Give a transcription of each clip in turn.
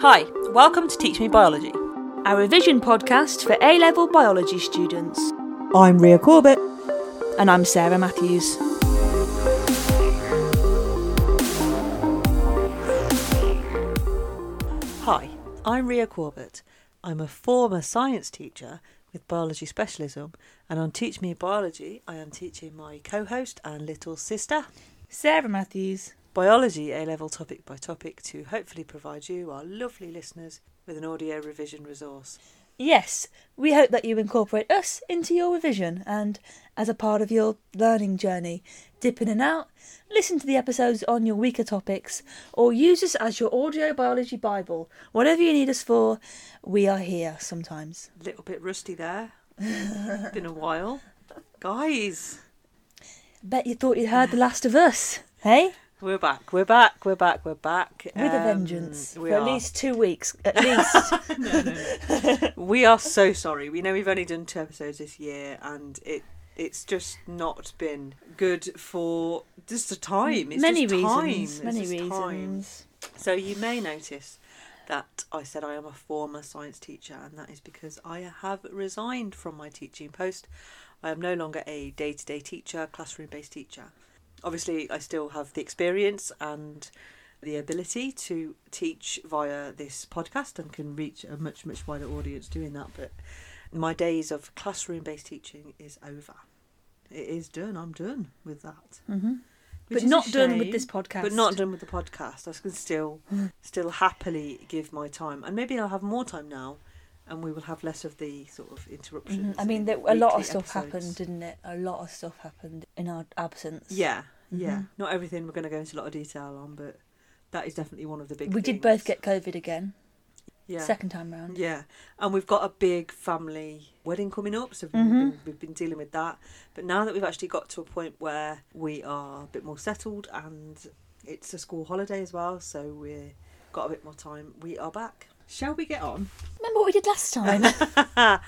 Hi, welcome to Teach Me Biology. Our revision podcast for A level biology students. I'm Ria Corbett. And I'm Sarah Matthews. Hi, I'm Ria Corbett. I'm a former science teacher with biology specialism, and on Teach Me Biology, I am teaching my co host and little sister, Sarah Matthews. Biology A level topic by topic to hopefully provide you, our lovely listeners, with an audio revision resource. Yes, we hope that you incorporate us into your revision and, as a part of your learning journey, dip in and out, listen to the episodes on your weaker topics, or use us as your audio biology Bible. Whatever you need us for, we are here sometimes. A little bit rusty there. Been a while. Guys, Bet you thought you'd heard the last of us, hey? We're back, we're back, we're back, we're back. With a Um, vengeance. we For at least two weeks, at least. We are so sorry. We know we've only done two episodes this year, and it it's just not been good for just the time. It's many just time. Many just time. So you may notice that I said I am a former science teacher, and that is because I have resigned from my teaching post. I am no longer a day to day teacher, classroom based teacher. Obviously, I still have the experience and the ability to teach via this podcast and can reach a much, much wider audience doing that. But my days of classroom based teaching is over. It is done. I'm done with that. hmm But not done with this podcast. But not done with the podcast. I can still, still happily give my time, and maybe I'll have more time now, and we will have less of the sort of interruptions. Mhm. I mean, there, a lot of stuff episodes. happened, didn't it? A lot of stuff happened in our absence. Yeah, yeah. Mhm. Not everything we're going to go into a lot of detail on, but that is definitely one of the big. we did both get COVID again, yeah. second time round. Yeah, and we've got a big family wedding coming up, so we've, Mhm. been, we've been dealing with that. But now that we've actually got to a point where we are a bit more settled and it's a school holiday as well, so we've got a bit more time, we are back. Shall we get on? Remember what we did last time?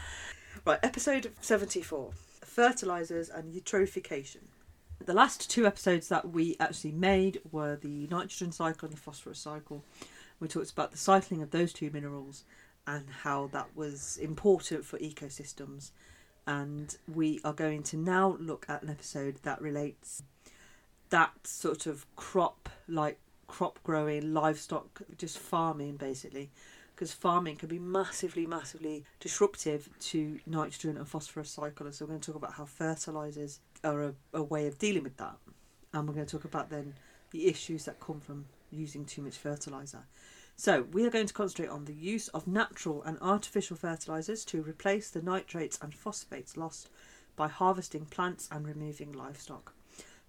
right, episode 74 Fertilisers and Eutrophication. The last two episodes that we actually made were the nitrogen cycle and the phosphorus cycle. We talked about the cycling of those two minerals and how that was important for ecosystems. And we are going to now look at an episode that relates that sort of crop, like crop growing, livestock, just farming basically because farming can be massively, massively disruptive to nitrogen and phosphorus cycle. So we're going to talk about how fertilizers are a, a way of dealing with that, and we're going to talk about then the issues that come from using too much fertilizer. So we are going to concentrate on the use of natural and artificial fertilizers to replace the nitrates and phosphates lost by harvesting plants and removing livestock.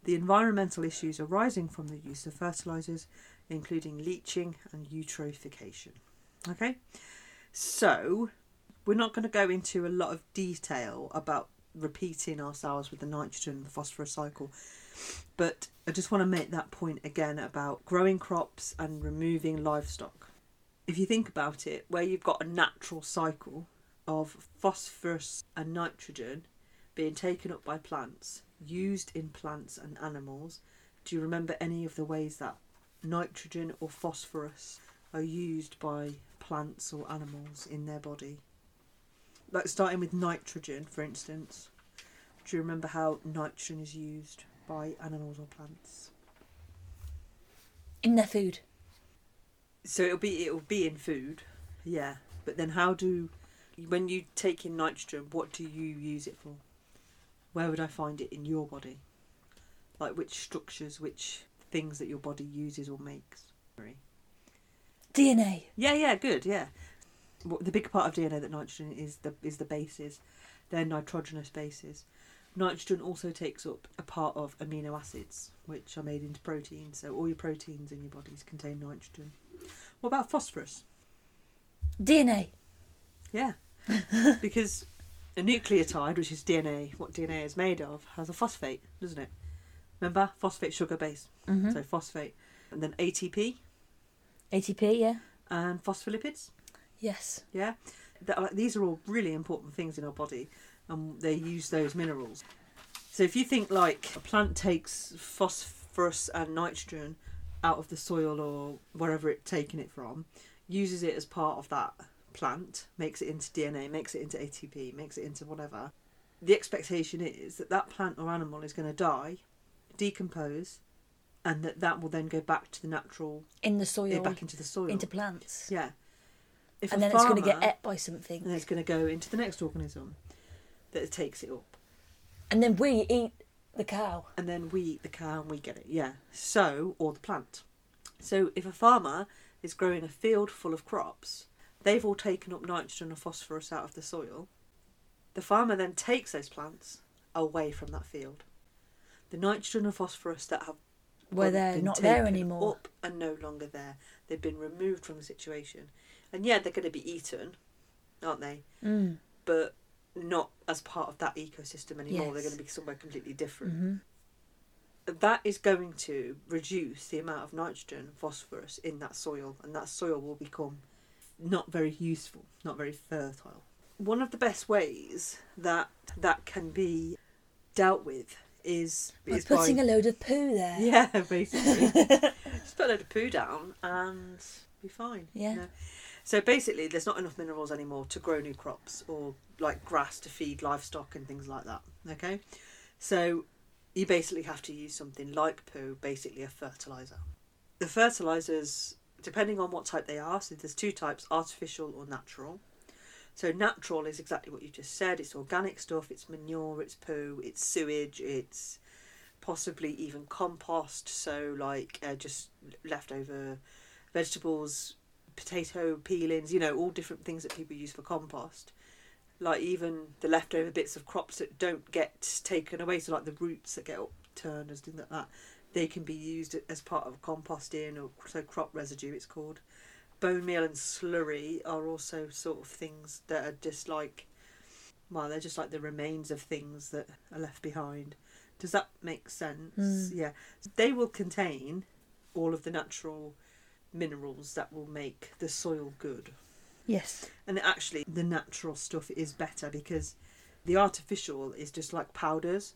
The environmental issues arising from the use of fertilizers, including leaching and eutrophication. Okay, so we're not going to go into a lot of detail about repeating ourselves with the nitrogen and the phosphorus cycle, but I just want to make that point again about growing crops and removing livestock. If you think about it, where you've got a natural cycle of phosphorus and nitrogen being taken up by plants, used in plants and animals, do you remember any of the ways that nitrogen or phosphorus are used by plants or animals in their body. Like starting with nitrogen, for instance. Do you remember how nitrogen is used by animals or plants? in their food. So it'll be it'll be in food, yeah. But then how do when you take in nitrogen, what do you use it for? Where would I find it in your body? Like which structures, which things that your body uses or makes? DNA. Yeah, yeah, good, yeah. Well, the big part of DNA that nitrogen is the is the bases. They're nitrogenous bases. Nitrogen also takes up a part of amino acids, which are made into proteins. So all your proteins in your bodies contain nitrogen. What about phosphorus? DNA. Yeah, because a nucleotide, which is DNA, what DNA is made of, has a phosphate, doesn't it? Remember, phosphate sugar base. Mm-hmm. So phosphate, and then ATP ATP, yeah. and phospholipids. Yes. Yeah, that are, uh, these are all really important things in our body, and they use those minerals. So if you think like a plant takes phosphorus and nitrogen out of the soil or wherever it's taken it from, uses it as part of that plant, makes it into DNA, makes it into ATP, makes it into whatever, the expectation is that that plant or animal is going to die, decompose, and that that will then go back to the natural, In the soil, back into the soil. into plants. yeah. If and then it's going to get farmer- ate by something. and it's going to go into the next organism that takes it up. And then we eat the cow. and then we eat the cow and we get it. Yeah. So, or the plant. So, if a farmer is growing a field full of crops, they've all taken up nitrogen and phosphorus out of the soil. The farmer then takes those plants away from that field. The nitrogen and phosphorus that have Where they're not there anymore. up are no longer there. They've been removed from the situation, and yeah, they're going to be eaten, aren't they? Mm. But not as part of that ecosystem anymore. They're going to be somewhere completely different hmm that is going to reduce the amount of nitrogen and phosphorus in that soil and that soil will become not very useful not very fertile one of the best ways that that can be dealt with is, By is putting by, a load of poo there. yeah basically just put a load of poo down and be fine Yeah. you know. so basically there's not enough minerals anymore to grow new crops or like grass to feed livestock and things like that okay so you basically have to use something like poo, basically a fertilizer. The fertilizers, depending on what type they are, so there's two types artificial or natural. So, natural is exactly what you just said. It's organic stuff, it's manure, it's poo, it's sewage, it's possibly even compost, so like uh, just leftover vegetables, potato peelings, you know, all different things that people use for compost. Like even the leftover bits of crops that don't get taken away, so like the roots that get upturned and things like that, they can be used as part of composting or so crop residue it's called. Bone meal and slurry are also sort of things that are just like, well, they're just like the remains of things that are left behind. Does that make sense? Mm. Yeah. They will contain all of the natural minerals that will make the soil good. Yes. And actually, the natural stuff is better because the artificial is just like powders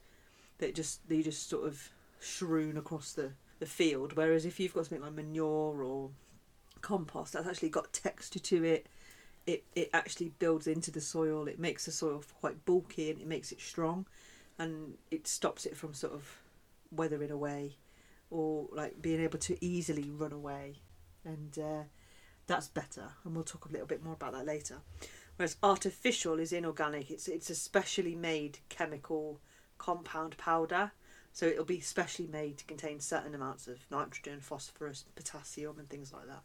that just they just sort of strewn across the, the field. Whereas if you've got something like manure or compost, that's actually got texture to it. It it actually builds into the soil. It makes the soil quite bulky and it makes it strong, and it stops it from sort of weathering away, or like being able to easily run away, and. Uh, that's better and we'll talk a little bit more about that later whereas artificial is inorganic it's it's a specially made chemical compound powder so it'll be specially made to contain certain amounts of nitrogen phosphorus potassium and things like that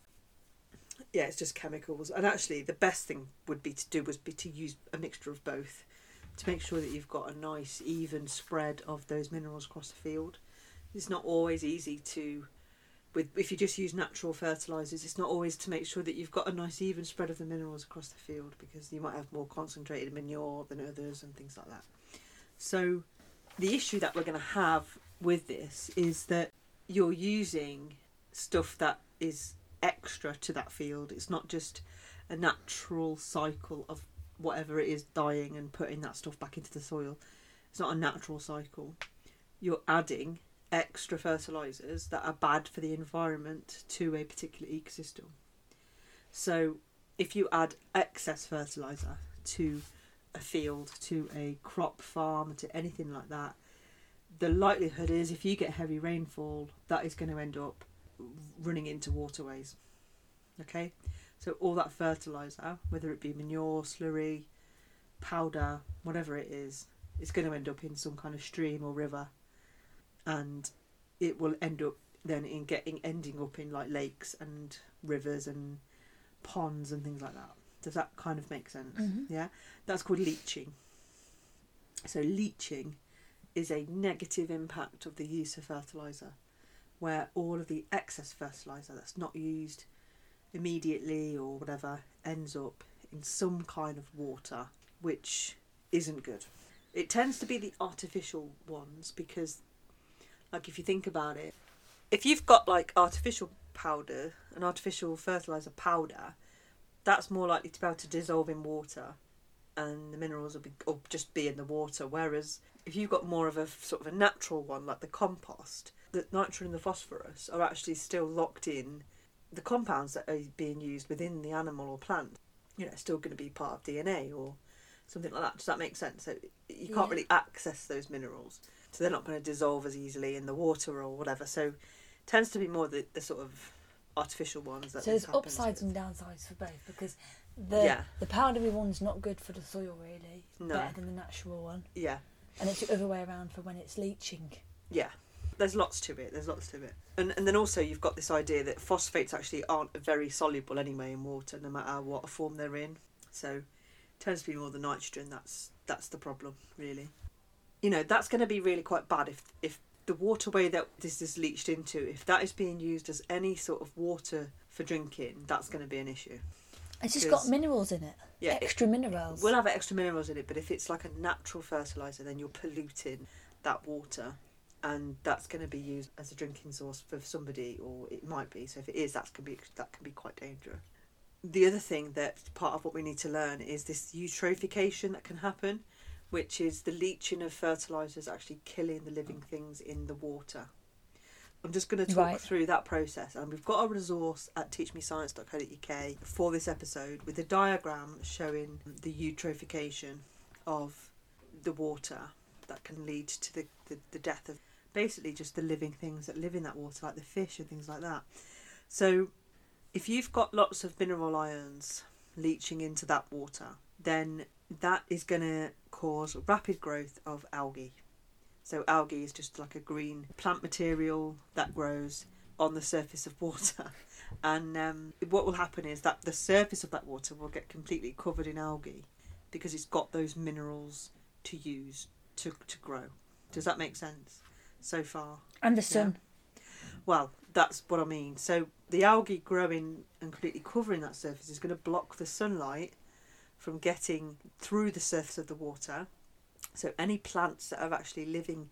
yeah it's just chemicals. And actually the best thing would be to do was be to use a mixture of both to make sure that you've got a nice even spread of those minerals across the field. It's not always easy to with if you just use natural fertilizers it's not always to make sure that you've got a nice even spread of the minerals across the field because you might have more concentrated manure than others and things like that. So the issue that we're going to have with this is that you're using stuff that is extra to that field. It's not just a natural cycle of whatever it is dying and putting that stuff back into the soil. It's not a natural cycle. You're adding extra fertilizers that are bad for the environment to a particular ecosystem. So, if you add excess fertilizer to a field, to a crop farm, to anything like that, the likelihood is if you get heavy rainfall, that is going to end up running into waterways. Okay? So, all that fertilizer, whether it be manure, slurry, powder, whatever it is, it's going to end up in some kind of stream or river and it will end up then in getting ending up in like lakes and rivers and ponds and things like that. Does that kind of make sense? Mhm. Yeah, that's called leaching. So leaching is a negative impact of the use of fertilizer, where all of the excess fertilizer that's not used immediately or whatever ends up in some kind of water, which isn't good. It tends to be the artificial ones because like if you think about it, if you've got like artificial powder, an artificial fertilizer powder, that's more likely to be able to dissolve in water, and the minerals will be will just be in the water. Whereas if you've got more of a sort of a natural one, like the compost, the nitrogen and the phosphorus are actually still locked in the compounds that are being used within the animal or plant, you know, are still going to be part of DNA or something like that. Does that make sense? So you can't Yeah. really access those minerals, so they're not going to dissolve as easily in the water or whatever. So tends to be more the, the sort of artificial ones that So there's upsides with. and downsides for both because the Yeah. the powdery one's not good for the soil really. It's No. better than the natural one. Yeah, And it's the other way around for when it's leaching. yeah. There's lots to it. There's lots to it, and and then also you've got this idea that phosphates actually aren't very soluble anyway in water, no matter what form they're in. So tends to be more the nitrogen. That's that's the problem, really. You know, that's going to be really quite bad if if the waterway that this is leached into, if that is being used as any sort of water for drinking, that's going to be an issue. It's just got minerals in it. Yeah, it- Extra minerals. We'll have extra minerals in it, but if it's like a natural fertilizer, then you're polluting that water, and that's going to be used as a drinking source for somebody, or it might be. So if it is, that can be that can be quite dangerous. The other thing that part of what we need to learn is this eutrophication that can happen, which is the leaching of fertilizers actually killing the living things in the water. I'm just going to talk Right. through that process, and we've got a resource at teachmescience.co.uk for this episode with a diagram showing the eutrophication of the water that can lead to the, the, the death of basically just the living things that live in that water, like the fish and things like that. So, if you've got lots of mineral ions leaching into that water, then that is going to cause rapid growth of algae. So, algae is just like a green plant material that grows on the surface of water. And um, what will happen is that the surface of that water will get completely covered in algae because it's got those minerals to use to, to grow. Does that make sense so far? and the sun. Well, that's what I mean. So the algae growing and completely covering that surface is going to block the sunlight from getting through the surface of the water. So any plants that are actually living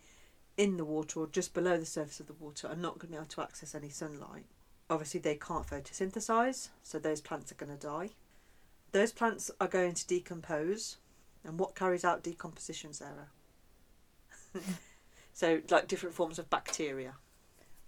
in the water or just below the surface of the water are not going to be able to access any sunlight. Obviously, they can't photosynthesize, so those plants are going to die. Those plants are going to decompose. And what carries out decomposition, Sarah? so, like different forms of bacteria.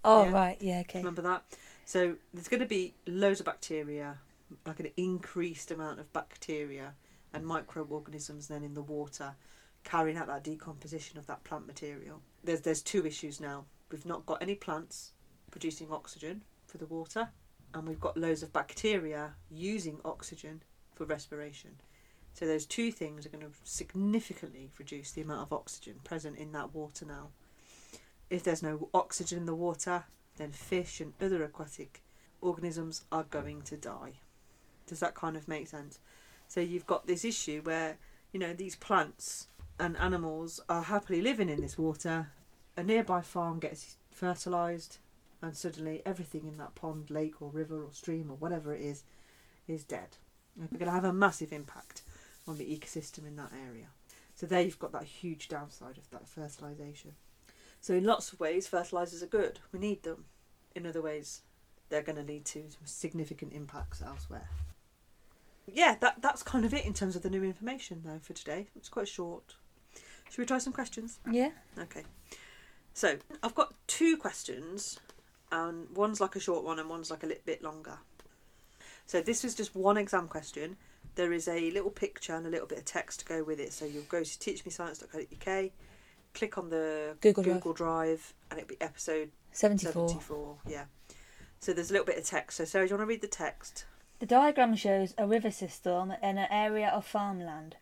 Oh Yeah. right, yeah, okay. Remember that? So there's going to be loads of bacteria, like an increased amount of bacteria and microorganisms then in the water, carrying out that decomposition of that plant material. There's there's two issues now. We've not got any plants producing oxygen for the water, and we've got loads of bacteria using oxygen for respiration. So those two things are going to significantly reduce the amount of oxygen present in that water now. If there's no oxygen in the water, then fish and other aquatic organisms are going to die. Does that kind of make sense? So you've got this issue where, you know, these plants and animals are happily living in this water. A nearby farm gets fertilised, and suddenly everything in that pond, lake, or river, or stream, or whatever it is, is dead. And We're going to have a massive impact on the ecosystem in that area. So there you've got that huge downside of that fertilisation. So in lots of ways, fertilizers are good. We need them. In other ways, they're going to lead to significant impacts elsewhere. Yeah, that that's kind of it in terms of the new information though for today. It's quite short. Should we try some questions? Yeah. Okay. So I've got two questions, and one's like a short one, and one's like a little bit longer. So this is just one exam question. There is a little picture and a little bit of text to go with it. So you'll go to teachmescience.co.uk, click on the Google Drive. Drive, and it'll be episode 74. 74. Yeah. So there's a little bit of text. So Sarah, do you want to read the text? The diagram shows a river system in an area of farmland.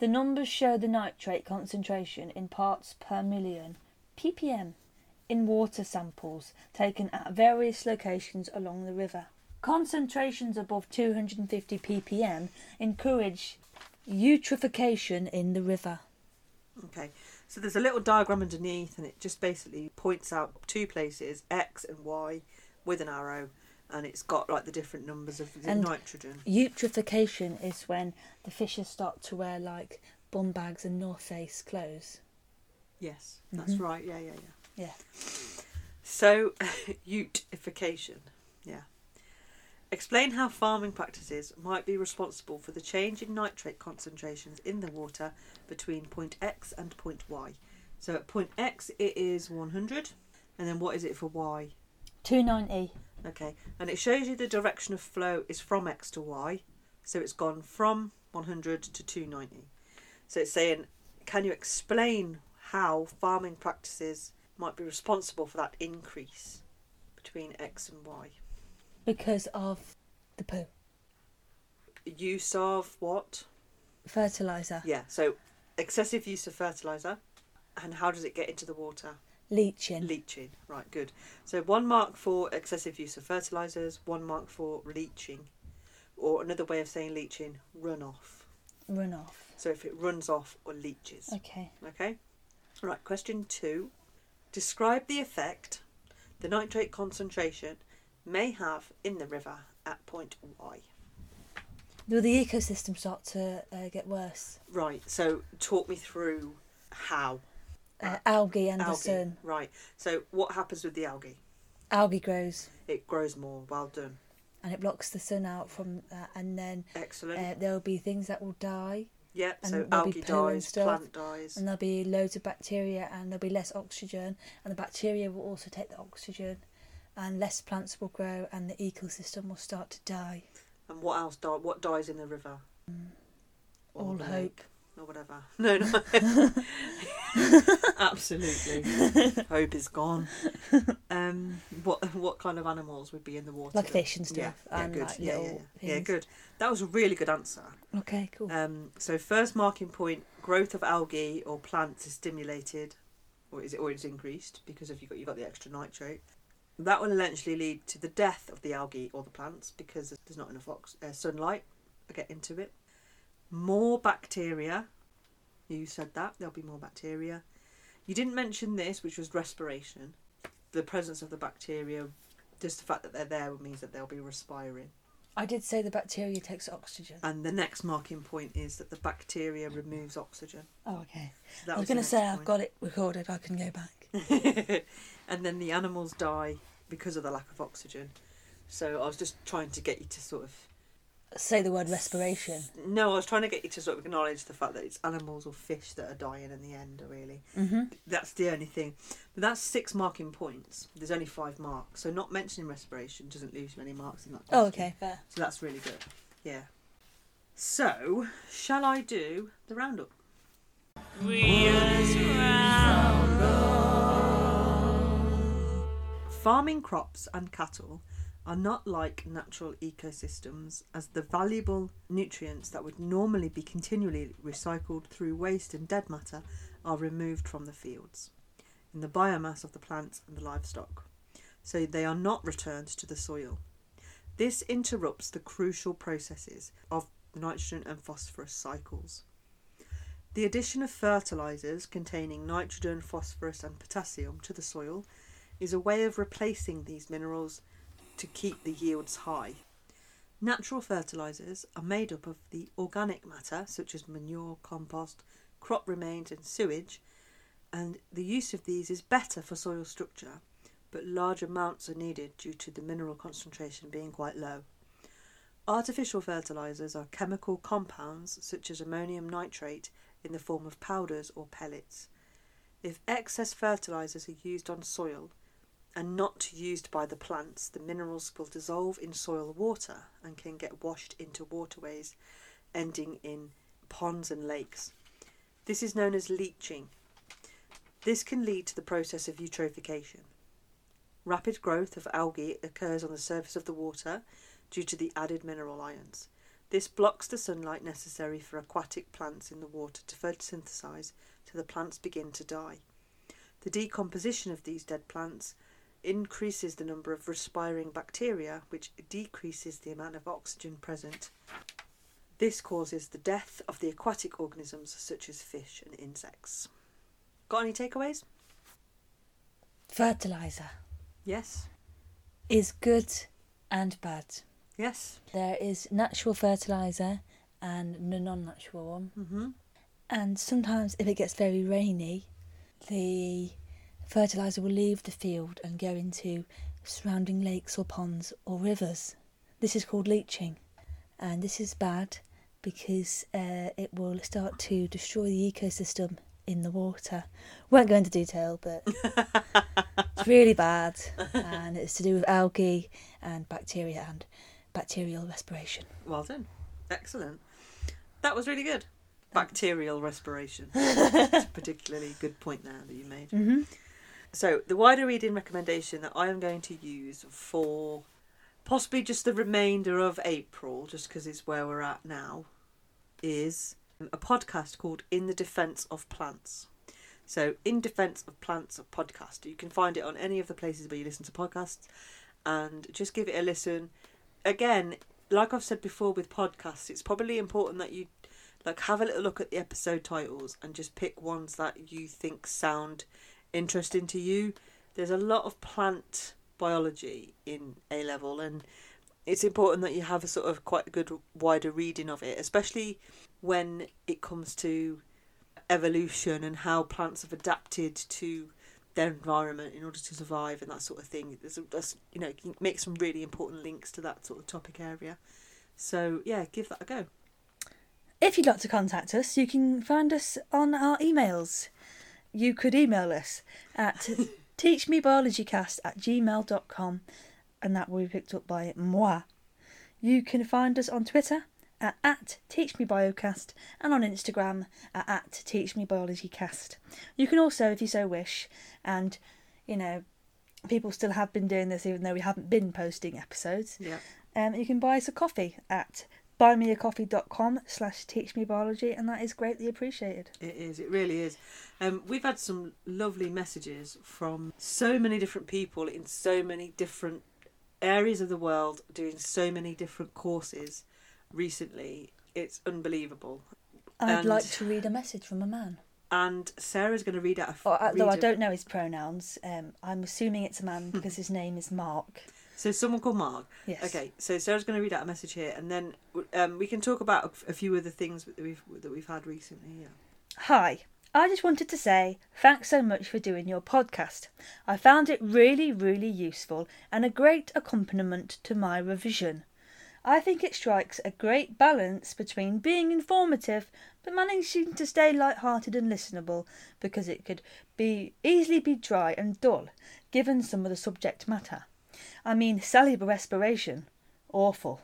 The numbers show the nitrate concentration in parts per million, ppm, in water samples taken at various locations along the river. Concentrations above 250 ppm encourage eutrophication in the river. Okay. So there's a little diagram underneath, and it just basically points out two places, X and Y, with an arrow, and it's got like the different numbers of the And- nitrogen. Eutrophication is when the fishes start to wear like bum bags and North Face clothes. Yes, that's Mhm. right. Yeah, yeah, yeah. Yeah. So, eutification. Explain how farming practices might be responsible for the change in nitrate concentrations in the water between point X and point Y. So at point X it is 100, and then what is it for Y? 290. Okay, and it shows you the direction of flow is from X to Y. So it's gone from 100 to 290. So it's saying, can you explain how farming practices might be responsible for that increase between X and Y? Because of the poo. Use of what? Fertiliser. Yeah, so excessive use of fertilizer. And how does it get into the water? Leaching. Leaching. Right, good. So one mark for excessive use of fertilizers, one mark for leaching. Or another way of saying leaching, runoff. Runoff. So if it runs off or leaches. Okay. Okay? Right, question two. Describe the effect the nitrate concentration may have in the river at point Y. Will the ecosystem start to uh, get worse? Right, so talk me through how. Uh, algae and the Algae. sun. Right, so what happens with the algae? Algae grows It grows more. Well done. and it blocks the sun out from that, and then Excellent. uh, there will be things that will die, yep, and so there'll algae dies, stuff, plant dies. and there'll be loads of bacteria, and there'll be less oxygen, and the bacteria will also take the oxygen, and less plants will grow, and the ecosystem will start to die. And what else die? What dies in the river? Or All hope. lake, or whatever. No, no. Absolutely, hope is gone. Um, what what kind of animals would be in the water? Like fish and stuff, yeah, and good. like yeah, yeah, yeah. yeah, good. That was a really good answer. Okay, cool. Um, so first marking point: growth of algae or plants is stimulated, or is it or it's increased because of you got you got the extra nitrate. That will eventually lead to the death of the algae or the plants because there's not enough ox- uh, sunlight. I'll get into it. More bacteria. You said that there'll be more bacteria. You didn't mention this, which was respiration. The presence of the bacteria, just the fact that they're there means that they'll be respiring. I did say the bacteria takes oxygen. And the next marking point is that the bacteria removes oxygen. Oh, okay. So I was going to say I've got it recorded. I can go back. and then the animals die because of the lack of oxygen. So I was just trying to get you to sort of Say the word respiration. no, I was trying to get you to sort of acknowledge the fact that it's animals or fish that are dying in the end. Really, Mm-hmm. that's the only thing. But that's six marking points. There's only five marks, so not mentioning respiration doesn't lose you any marks in that. Oh, okay, fair. So that's really good. Yeah. So, shall I do the roundup? Farming crops and cattle are not like natural ecosystems, as the valuable nutrients that would normally be continually recycled through waste and dead matter are removed from the fields in the biomass of the plants and the livestock, so they are not returned to the soil. This interrupts the crucial processes of nitrogen and phosphorus cycles. The addition of fertilizers containing nitrogen, phosphorus, and potassium to the soil is a way of replacing these minerals to keep the yields high. Natural fertilizers are made up of the organic matter, such as manure, compost, crop remains, and sewage, and the use of these is better for soil structure, but large amounts are needed due to the mineral concentration being quite low. Artificial fertilizers are chemical compounds such as ammonium nitrate in the form of powders or pellets. If excess fertilizers are used on soil and not used by the plants, the minerals will dissolve in soil water and can get washed into waterways, ending in ponds and lakes. This is known as leaching. This can lead to the process of eutrophication. Rapid growth of algae occurs on the surface of the water due to the added mineral ions. This blocks the sunlight necessary for aquatic plants in the water to photosynthesize till the plants begin to die. The decomposition of these dead plants increases the number of respiring bacteria, which decreases the amount of oxygen present. This causes the death of the aquatic organisms such as fish and insects. Got any takeaways? Fertilizer Yes. is good and bad. Yes. There is natural fertilizer and the non-natural one. Mm-hmm. And sometimes, if it gets very rainy, the fertilizer will leave the field and go into surrounding lakes or ponds or rivers. This is called leaching, and this is bad because uh, it will start to destroy the ecosystem in the water. Won't go into detail, but it's really bad, and it's to do with algae and bacteria and bacterial respiration. Well done. Excellent. That was really good. Bacterial respiration. That's a particularly good point there that you made. Mm-hmm. So, the wider reading recommendation that I am going to use for possibly just the remainder of April, just because it's where we're at now, is a podcast called In the Defense of Plants. So, In Defense of Plants, a podcast. You can find it on any of the places where you listen to podcasts and just give it a listen. Again, like I've said before with podcasts, it's probably important that you like have a little look at the episode titles and just pick ones that you think sound interesting to you. There's a lot of plant biology in A level, and it's important that you have a sort of quite a good wider reading of it, especially when it comes to evolution and how plants have adapted to their environment in order to survive and that sort of thing. There's, there's you know, you make some really important links to that sort of topic area. So yeah, give that a go. If you'd like to contact us, you can find us on our emails. You could email us at teachmebiologycast at gmail.com and that will be picked up by moi. You can find us on Twitter at, at teachmebiocast and on Instagram at, at teachmebiologycast. You can also, if you so wish, and you know, people still have been doing this even though we haven't been posting episodes, Yeah. um, you can buy us a coffee at buymeacoffee.com slash teachmebiology and that is greatly appreciated. It is. It really is. Um, we've had some lovely messages from so many different people in so many different areas of the world doing so many different courses recently. It's unbelievable. I'd And- like to read a message from a man. And Sarah's going to read out. A, Or, uh, though I a- don't know his pronouns, um, I'm assuming it's a man because his name is Mark. So someone called Mark. Yes. Okay, so Sarah's going to read out a message here, and then um, we can talk about a few other things that we've that we've had recently. Yeah. Hi. I just wanted to say thanks so much for doing your podcast. I found it really, really useful and a great accompaniment to my revision. I think it strikes a great balance between being informative but managing to stay light-hearted and listenable because it could be easily be dry and dull given some of the subject matter. I mean cellular respiration. Awful.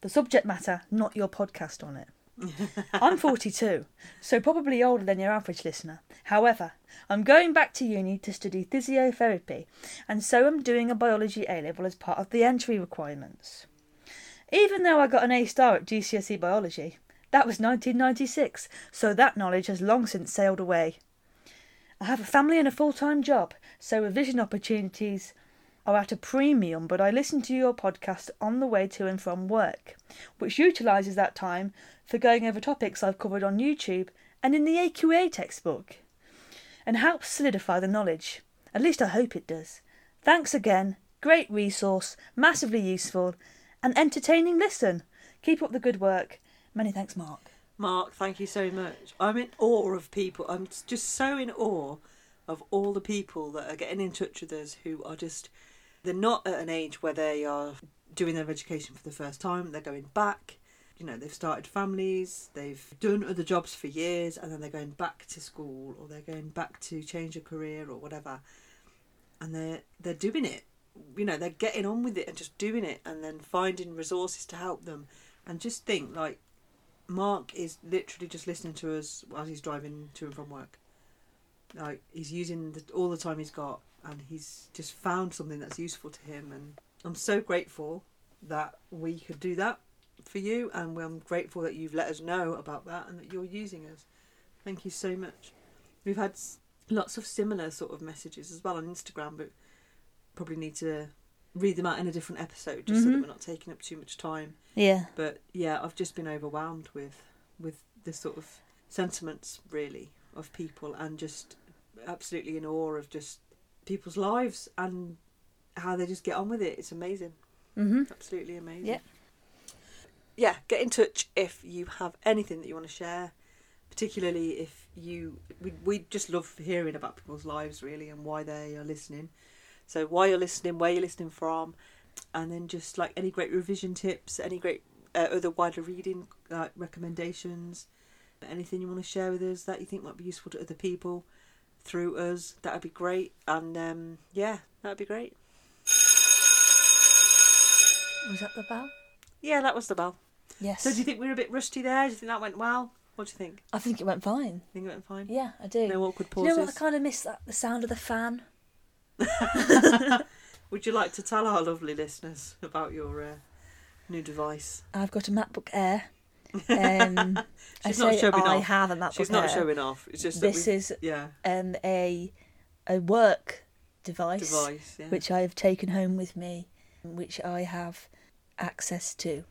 The subject matter, not your podcast on it. I'm 42, so probably older than your average listener. However, I'm going back to uni to study physiotherapy, and so I'm doing a biology A level as part of the entry requirements. Even though I got an A star at GCSE biology, that was 1996, so that knowledge has long since sailed away. I have a family and a full time job, so revision opportunities are at a premium, but I listen to your podcast on the way to and from work, which utilises that time for going over topics I've covered on YouTube and in the AQA textbook, and helps solidify the knowledge. At least I hope it does. Thanks again. Great resource, massively useful, and entertaining listen. Keep up the good work. Many thanks, Mark. Mark, thank you so much. I'm in awe of people. I'm just so in awe of all the people that are getting in touch with us who are just, they're not at an age where they are doing their education for the first time. They're going back. You know, they've started families, they've done other jobs for years, and then they're going back to school or they're going back to change a career or whatever. And they're they're doing it. You know, they're getting on with it and just doing it and then finding resources to help them. And just think like Mark is literally just listening to us as he's driving to and from work. Like he's using the, all the time he's got, and he's just found something that's useful to him. And I'm so grateful that we could do that for you, and I'm grateful that you've let us know about that and that you're using us. Thank you so much. We've had lots of similar sort of messages as well on Instagram, but probably need to read them out in a different episode just so that Mhm. we're not taking up too much time Yeah. but yeah i've just been overwhelmed with with the sort of sentiments really of people and just absolutely in awe of just people's lives and how they just get on with it. It's amazing. Mm-hmm. absolutely amazing. Yep. yeah get in touch if you have anything that you want to share particularly if you we, we just love hearing about people's lives really and why they are listening. So why you're listening where you're listening from and then just like any great revision tips any great uh, other wider reading like recommendations anything you want to share with us that you think might be useful to other people through us. That would be great. And um, yeah, that would be great. Was that the bell? Yeah, that was the bell. Yes. So do you think we were a bit rusty there? Do you think that went well? What do you think? I think it went fine. Think it went fine? Yeah, I do. No awkward Do you know what? I kind of miss that the sound of the fan. Would you like to tell our lovely listeners about your uh, new device? I've got a MacBook Air. Um, I She's not say showing I off. have a MacBook She's not Air. showing off. It's just This is yeah um, a a work device, device. Yeah. which I have taken home with me, which I have access to.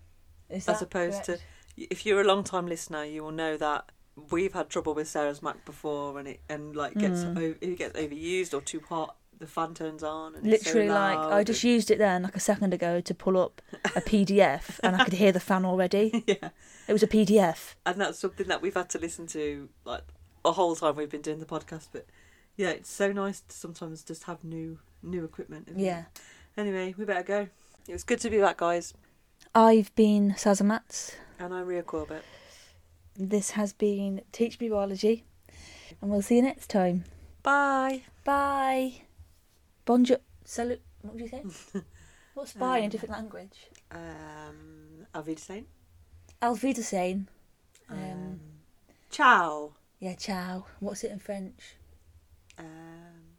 Is As that opposed correct? to, if you're a long time listener, you will know that we've had trouble with Sarah's Mac before, and it and like gets Mm. o- it gets overused or too hot. The fan turns on. And it's so Literally, like I just used it then, like a second ago, to pull up a PDF, and I could hear the fan already. yeah, It was a PDF. and that's something that we've had to listen to like a whole time we've been doing the podcast. But yeah, it's so nice to sometimes just have new new equipment. isn't it? Yeah. Anyway, we better go. It was good to be back, guys. I've been Sazamats. And I'm Ria Corbett. This has been Teach Me Biology, and we'll see you next time. Bye. Bye. Bonjour. Salut. What do you say? What's bye in a Um, different language? Um, Auf Wiedersehen. Auf Wiedersehen. Um, Um, ciao. yeah, ciao. What's it in French? Um,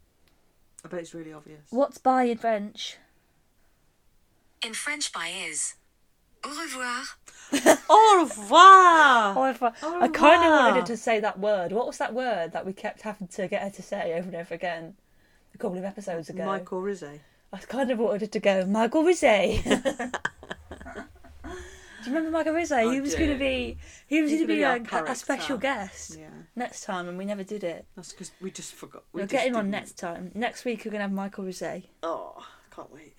I bet it's really obvious. What's bye in French? In French, bye is au revoir. Au revoir. Oh, if I, kind of wanted her to say that word. What was that word that we kept having to get her to say over and over again a couple of episodes ago? Michael Rizzo. I kind of wanted to go, Michael Rizzo. Do you remember Michael Rizzo? I he was going to be he was going to be be like a- a special guest Yeah, next time, and we never did it. that's because we just forgot. We'll just get him on next time. Next week we're going to have Michael Rizzo. Oh, can't wait.